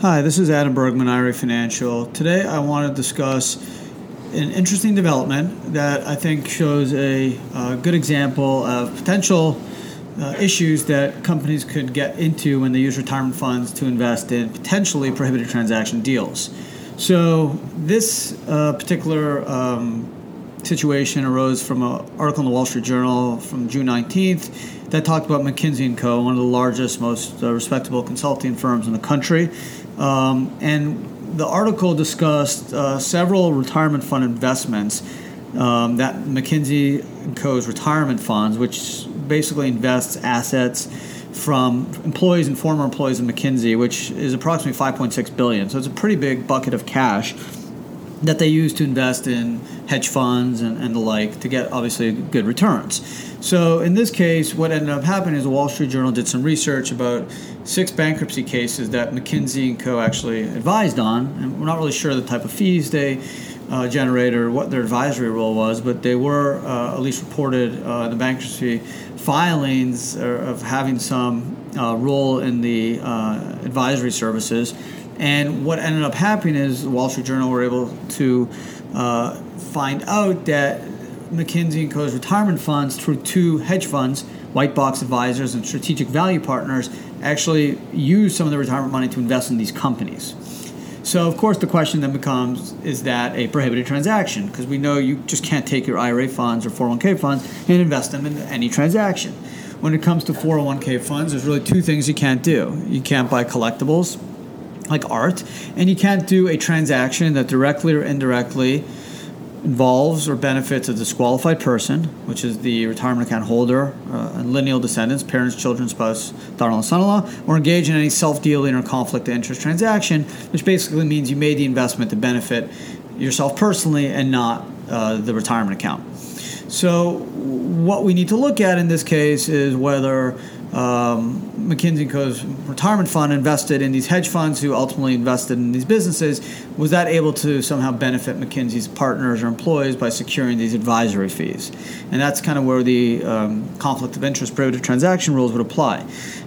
Hi, this is Adam Bergman, IRA Financial. Today I want to discuss an interesting development that I think shows a uh, good example of potential uh, issues that companies could get into when they use retirement funds to invest in potentially prohibited transaction deals. So, this uh, particular um, situation arose from an article in the Wall Street Journal from June 19th that talked about McKinsey & Co., one of the largest, most uh, respectable consulting firms in the country. Um, and the article discussed uh, several retirement fund investments um, that McKinsey & Co.'s retirement funds, which basically invests assets from employees and former employees of McKinsey, which is approximately 5.6 billion. So it's a pretty big bucket of cash that they use to invest in hedge funds and, and the like to get obviously good returns. So in this case, what ended up happening is the Wall Street Journal did some research about six bankruptcy cases that McKinsey and Co. actually advised on, and we're not really sure the type of fees they uh, generate or what their advisory role was, but they were uh, at least reported uh, the bankruptcy filings of having some uh, role in the uh, advisory services. And what ended up happening is the Wall Street Journal were able to uh, find out that McKinsey and Co.'s retirement funds through two hedge funds, Whitebox Advisors and Strategic Value Partners, actually use some of the retirement money to invest in these companies. So, of course, the question then becomes is that a prohibited transaction? Because we know you just can't take your IRA funds or 401k funds and invest them in any transaction. When it comes to 401k funds, there's really two things you can't do. You can't buy collectibles like art, and you can't do a transaction that directly or indirectly involves or benefits a disqualified person, which is the retirement account holder uh, and lineal descendants, parents, children, spouse, daughter-in-law, son-in-law, or engage in any self-dealing or conflict of interest transaction, which basically means you made the investment to benefit yourself personally and not uh, the retirement account. So, what we need to look at in this case is whether um, McKinsey Co.'s retirement fund invested in these hedge funds who ultimately invested in these businesses. Was that able to somehow benefit McKinsey's partners or employees by securing these advisory fees? And that's kind of where the um, conflict of interest prohibitive transaction rules would apply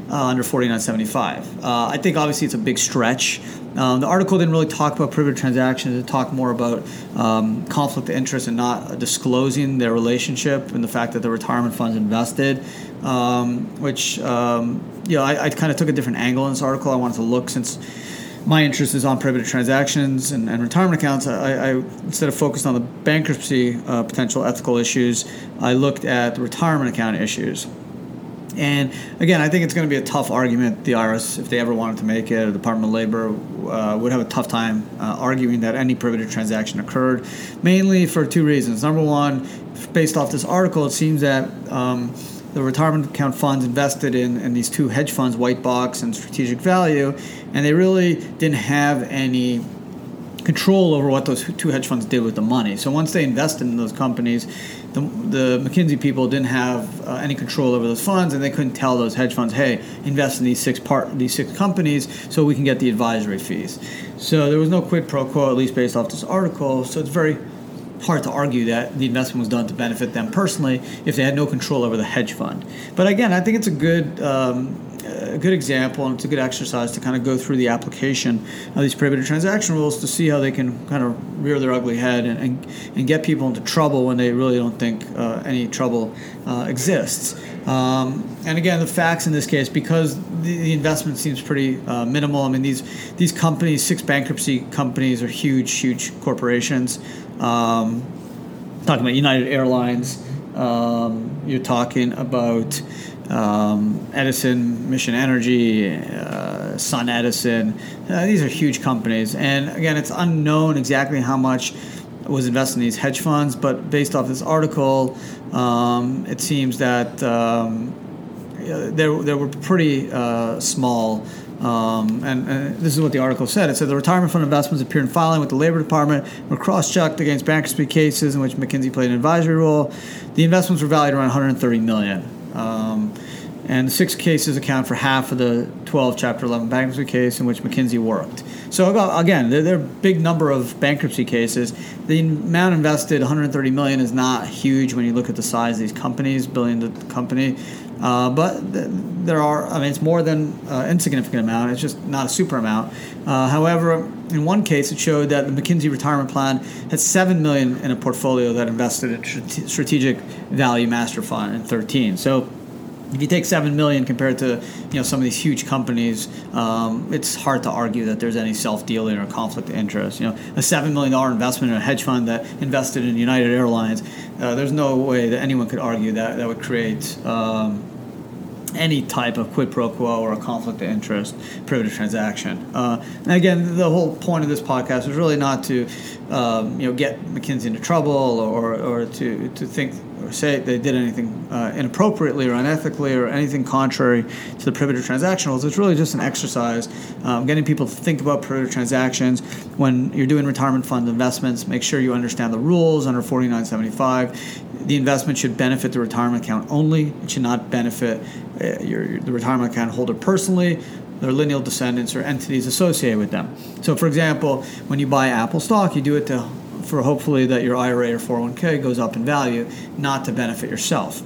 uh, under 4975. Uh, I think obviously it's a big stretch. Um, the article didn't really talk about prohibited transactions. It talked more about um, conflict of interest and not disclosing their relationship and the fact that the retirement funds invested, um, which, um, you know, I, I kind of took a different angle in this article. I wanted to look since my interest is on prohibited transactions and, and retirement accounts. I, I, instead of focused on the bankruptcy uh, potential ethical issues, I looked at the retirement account issues. And again, I think it's going to be a tough argument. The IRS, if they ever wanted to make it, the Department of Labor uh, would have a tough time uh, arguing that any prohibited transaction occurred, mainly for two reasons. Number one, based off this article, it seems that um, the retirement account funds invested in, in these two hedge funds, Whitebox and Strategic Value, and they really didn't have any control over what those two hedge funds did with the money. So once they invested in those companies, the, the McKinsey people didn't have uh, any control over those funds, and they couldn't tell those hedge funds, "Hey, invest in these six part these six companies, so we can get the advisory fees." So there was no quid pro quo, at least based off this article. So it's very hard to argue that the investment was done to benefit them personally if they had no control over the hedge fund. But again, I think it's a good um, a good example and it's a good exercise to kind of go through the application of these prohibited transaction rules to see how they can kind of rear their ugly head and, and, and get people into trouble when they really don't think uh, any trouble uh, exists. Um, and again, the facts in this case, because the, the investment seems pretty uh, minimal. I mean, these these companies, six bankruptcy companies, are huge, huge corporations. Um, talking about United Airlines, um, you're talking about um, Edison, Mission Energy, uh, SunEdison. Uh, these are huge companies, and again, it's unknown exactly how much was invested in these hedge funds. But based off this article, um, it seems that um, there there were pretty uh, small. Um, and, and, this is what the article said. It said the retirement fund investments appeared in filing with the Labor Department were cross-checked against bankruptcy cases in which McKinsey played an advisory role. The investments were valued around 130 million. Um, and six cases account for half of the 12 Chapter 11 bankruptcy case in which McKinsey worked. So again, there, are a big number of bankruptcy cases. The amount invested, 130 million, is not huge when you look at the size of these companies, billion company. Uh, but th- there are, I mean, it's more than uh, insignificant amount. It's just not a super amount. Uh, however, in one case, it showed that the McKinsey retirement plan had seven million in a portfolio that invested in Strategic Value Master Fund in 13. So if you take seven million compared to you know some of these huge companies, um, it's hard to argue that there's any self dealing or conflict of interest. You know, a seven million dollar investment in a hedge fund that invested in United Airlines, uh, there's no way that anyone could argue that that would create. Um, any type of quid pro quo or a conflict of interest privilege transaction. Uh, and again, the whole point of this podcast was really not to, um, you know, get McKinsey into trouble or, or to, to think or say they did anything uh, inappropriately or unethically or anything contrary to the privilege transaction rules. It's really just an exercise, um, getting people to think about privilege transactions when you're doing retirement fund investments. Make sure you understand the rules under 4975. The investment should benefit the retirement account only. It should not benefit uh, your, the retirement account holder personally their lineal descendants or entities associated with them. So, for example, when you buy Apple stock, you do it to for hopefully that your IRA or 401k goes up in value, not to benefit yourself.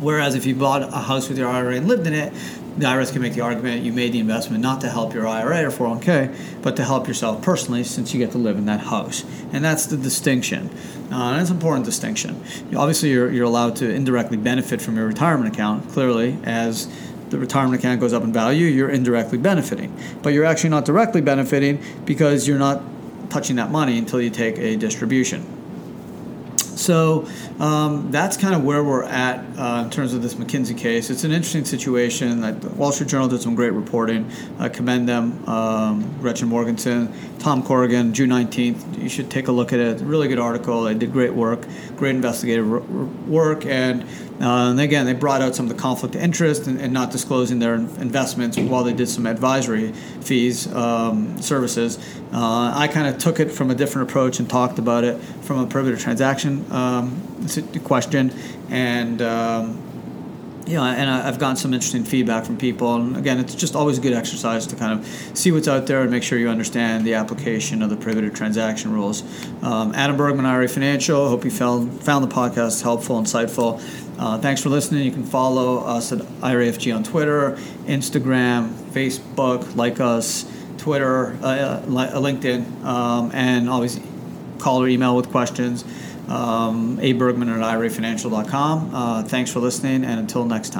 Whereas if you bought a house with your IRA and lived in it, the IRS can make the argument you made the investment not to help your IRA or 401k, but to help yourself personally since you get to live in that house. And that's the distinction. Uh, and it's an important distinction. Obviously, you're, you're allowed to indirectly benefit from your retirement account, clearly, as the retirement account goes up in value, you're indirectly benefiting. But you're actually not directly benefiting because you're not touching that money until you take a distribution. So um, that's kind of where we're at uh, in terms of this McKinsey case. It's an interesting situation. The Wall Street Journal did some great reporting. I commend them. Um, Gretchen Morgenson, Tom Corrigan, June 19th. You should take a look at it. Really good article. They did great work, great investigative work, and uh, and again, they brought out some of the conflict of interest and, not disclosing their investments while they did some advisory fees um, services. Uh, I kind of took it from a different approach and talked about it from a privilege transaction um, question, and um, know, and I've gotten some interesting feedback from people. And again, it's just always a good exercise to kind of see what's out there and make sure you understand the application of the privilege transaction rules. Um, Adam Bergman, IRA Financial. Hope you found found the podcast helpful, insightful. Uh, thanks for listening. You can follow us at IRAFG on Twitter, Instagram, Facebook, like us, Twitter, uh, uh, LinkedIn, um, and always call or email with questions. Um, a Bergman at irafinancial.com. Uh, thanks for listening, and until next time.